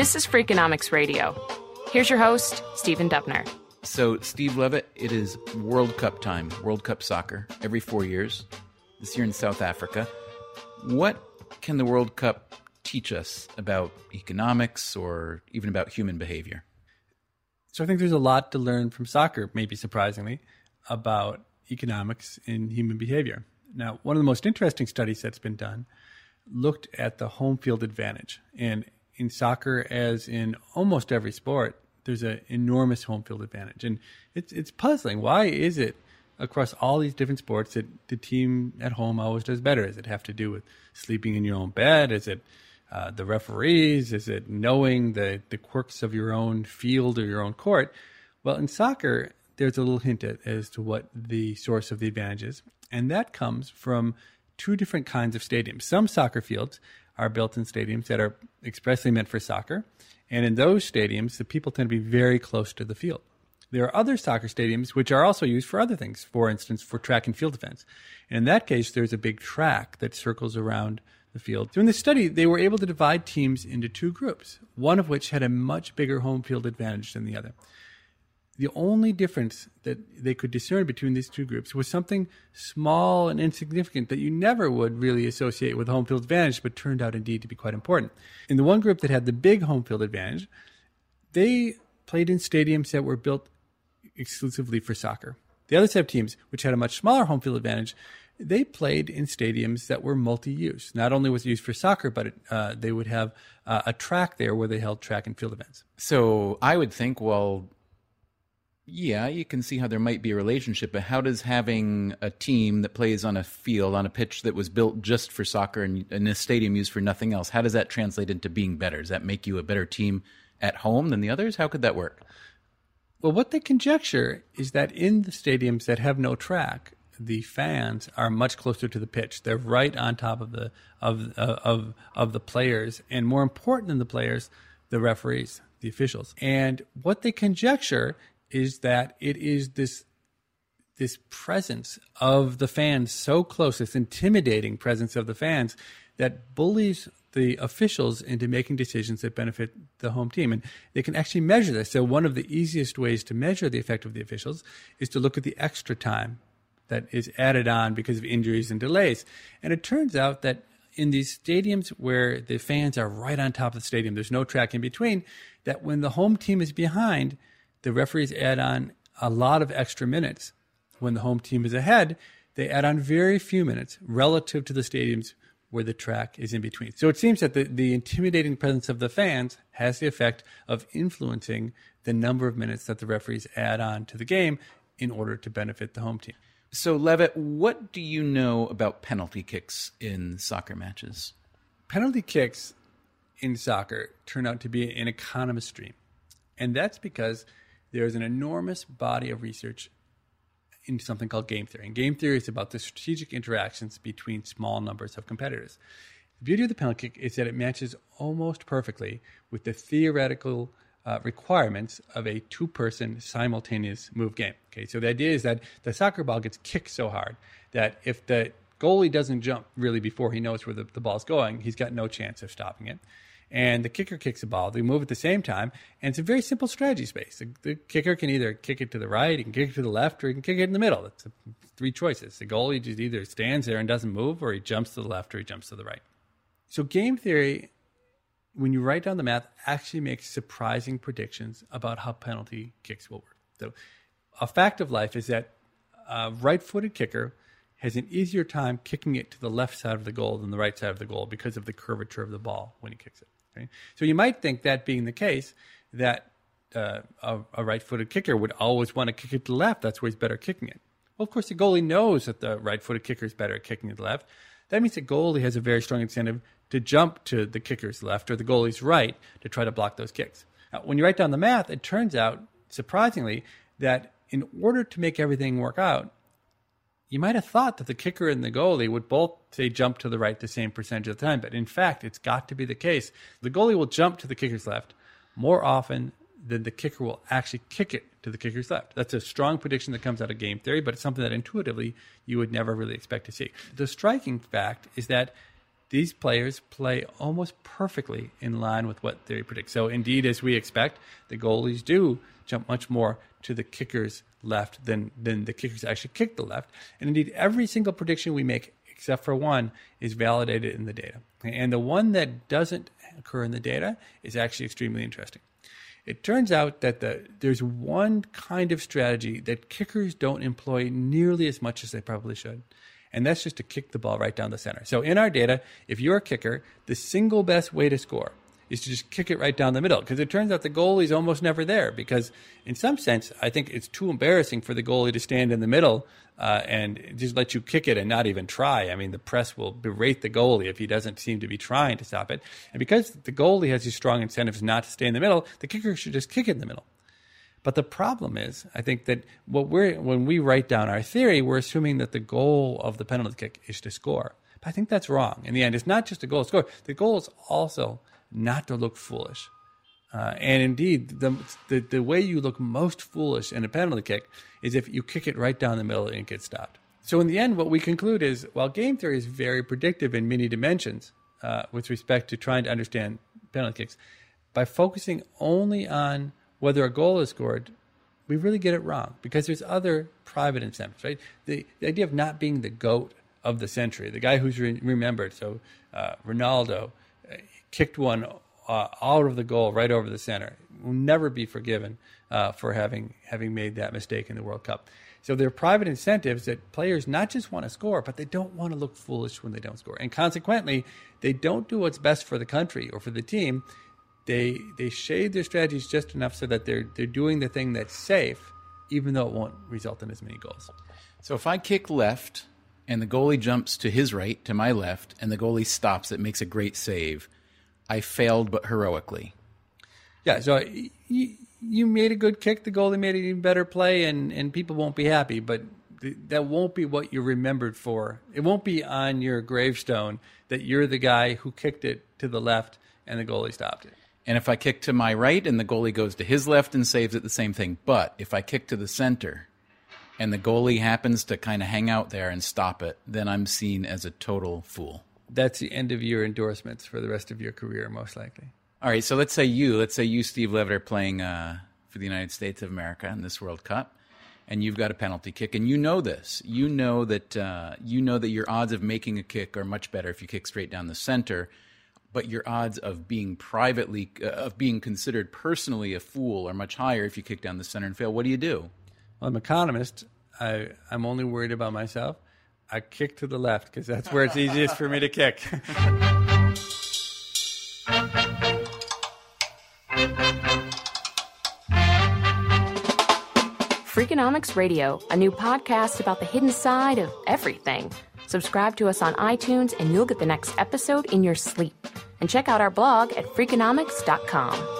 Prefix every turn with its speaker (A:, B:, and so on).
A: This is Freakonomics Radio. Here's your host, Stephen Dubner.
B: So, Steve Levitt, it is World Cup time, World Cup soccer, every four years. This year in South Africa. What can the World Cup teach us about economics or even about human behavior?
C: So, I think there's a lot to learn from soccer, maybe surprisingly, about economics and human behavior. Now, one of the most interesting studies that's been done looked at the home field advantage. And in soccer, as in almost every sport, there's an enormous home field advantage, and it's it's puzzling. Why is it across all these different sports that the team at home always does better? Does it have to do with sleeping in your own bed? Is it uh, the referees? Is it knowing the the quirks of your own field or your own court? Well, in soccer, there's a little hint as to what the source of the advantage is, and that comes from two different kinds of stadiums. Some soccer fields are built in stadiums that are expressly meant for soccer. And in those stadiums, the people tend to be very close to the field. There are other soccer stadiums which are also used for other things, for instance, for track and field events. And in that case, there's a big track that circles around the field. In the study, they were able to divide teams into two groups, one of which had a much bigger home field advantage than the other the only difference that they could discern between these two groups was something small and insignificant that you never would really associate with home field advantage, but turned out indeed to be quite important. In the one group that had the big home field advantage, they played in stadiums that were built exclusively for soccer. The other set of teams, which had a much smaller home field advantage, they played in stadiums that were multi-use. Not only was it used for soccer, but it, uh, they would have uh, a track there where they held track and field events.
B: So I would think, well, yeah, you can see how there might be a relationship, but how does having a team that plays on a field, on a pitch that was built just for soccer and a stadium used for nothing else, how does that translate into being better? Does that make you a better team at home than the others? How could that work?
C: Well, what they conjecture is that in the stadiums that have no track, the fans are much closer to the pitch. They're right on top of the of uh, of of the players, and more important than the players, the referees, the officials. And what they conjecture is that it is this this presence of the fans so close, this intimidating presence of the fans that bullies the officials into making decisions that benefit the home team. And they can actually measure this. So, one of the easiest ways to measure the effect of the officials is to look at the extra time that is added on because of injuries and delays. And it turns out that in these stadiums where the fans are right on top of the stadium, there's no track in between, that when the home team is behind, the referees add on a lot of extra minutes. When the home team is ahead, they add on very few minutes relative to the stadiums where the track is in between. So it seems that the, the intimidating presence of the fans has the effect of influencing the number of minutes that the referees add on to the game in order to benefit the home team.
B: So, Levitt, what do you know about penalty kicks in soccer matches?
C: Penalty kicks in soccer turn out to be an economist dream. And that's because there's an enormous body of research into something called game theory. And game theory is about the strategic interactions between small numbers of competitors. The beauty of the penalty kick is that it matches almost perfectly with the theoretical uh, requirements of a two person simultaneous move game. Okay, so the idea is that the soccer ball gets kicked so hard that if the goalie doesn't jump really before he knows where the, the ball's going, he's got no chance of stopping it. And the kicker kicks the ball. They move at the same time, and it's a very simple strategy space. The, the kicker can either kick it to the right, he can kick it to the left, or he can kick it in the middle. It's a, three choices. The goalie just either stands there and doesn't move, or he jumps to the left, or he jumps to the right. So game theory, when you write down the math, actually makes surprising predictions about how penalty kicks will work. So a fact of life is that a right-footed kicker has an easier time kicking it to the left side of the goal than the right side of the goal because of the curvature of the ball when he kicks it. So you might think that being the case, that uh, a, a right-footed kicker would always want to kick it to the left. That's where he's better kicking it. Well, of course, the goalie knows that the right-footed kicker is better at kicking to the left. That means the goalie has a very strong incentive to jump to the kicker's left or the goalie's right to try to block those kicks. Now, when you write down the math, it turns out, surprisingly, that in order to make everything work out, you might have thought that the kicker and the goalie would both say jump to the right the same percentage of the time, but in fact, it's got to be the case. The goalie will jump to the kicker's left more often than the kicker will actually kick it to the kicker's left. That's a strong prediction that comes out of game theory, but it's something that intuitively you would never really expect to see. The striking fact is that these players play almost perfectly in line with what theory predicts. So, indeed, as we expect, the goalies do jump much more to the kicker's left than than the kickers actually kick the left. And indeed, every single prediction we make, except for one, is validated in the data. And the one that doesn't occur in the data is actually extremely interesting. It turns out that the, there's one kind of strategy that kickers don't employ nearly as much as they probably should. And that's just to kick the ball right down the center. So in our data, if you're a kicker, the single best way to score is to just kick it right down the middle because it turns out the goalie's almost never there because in some sense i think it's too embarrassing for the goalie to stand in the middle uh, and just let you kick it and not even try i mean the press will berate the goalie if he doesn't seem to be trying to stop it and because the goalie has these strong incentives not to stay in the middle the kicker should just kick it in the middle but the problem is, I think that what we're when we write down our theory, we're assuming that the goal of the penalty kick is to score. But I think that's wrong. In the end, it's not just a goal to score. The goal is also not to look foolish. Uh, and indeed, the, the, the way you look most foolish in a penalty kick is if you kick it right down the middle and it gets stopped. So in the end, what we conclude is while game theory is very predictive in many dimensions uh, with respect to trying to understand penalty kicks, by focusing only on whether a goal is scored, we really get it wrong because there's other private incentives, right? The, the idea of not being the goat of the century, the guy who's re- remembered. So uh, Ronaldo, kicked one uh, out of the goal right over the center. Will never be forgiven uh, for having having made that mistake in the World Cup. So there are private incentives that players not just want to score, but they don't want to look foolish when they don't score, and consequently, they don't do what's best for the country or for the team. They they shade their strategies just enough so that they're they're doing the thing that's safe, even though it won't result in as many goals.
B: So if I kick left and the goalie jumps to his right, to my left, and the goalie stops, it makes a great save I failed, but heroically.
C: Yeah, so you, you made a good kick. The goalie made an even better play, and, and people won't be happy. But th- that won't be what you're remembered for. It won't be on your gravestone that you're the guy who kicked it to the left and the goalie stopped it.
B: And if I kick to my right and the goalie goes to his left and saves it, the same thing. But if I kick to the center and the goalie happens to kind of hang out there and stop it, then I'm seen as a total fool
C: that's the end of your endorsements for the rest of your career, most likely.
B: All right, so let's say you, let's say you, Steve Levitt, are playing uh, for the United States of America in this World Cup, and you've got a penalty kick, and you know this. You know that uh, you know that your odds of making a kick are much better if you kick straight down the center, but your odds of being privately uh, of being considered personally a fool are much higher if you kick down the center and fail. What do you do?
C: Well, I'm an economist. I, I'm only worried about myself. I kick to the left because that's where it's easiest for me to kick.
A: Freakonomics Radio, a new podcast about the hidden side of everything. Subscribe to us on iTunes and you'll get the next episode in your sleep. And check out our blog at freakonomics.com.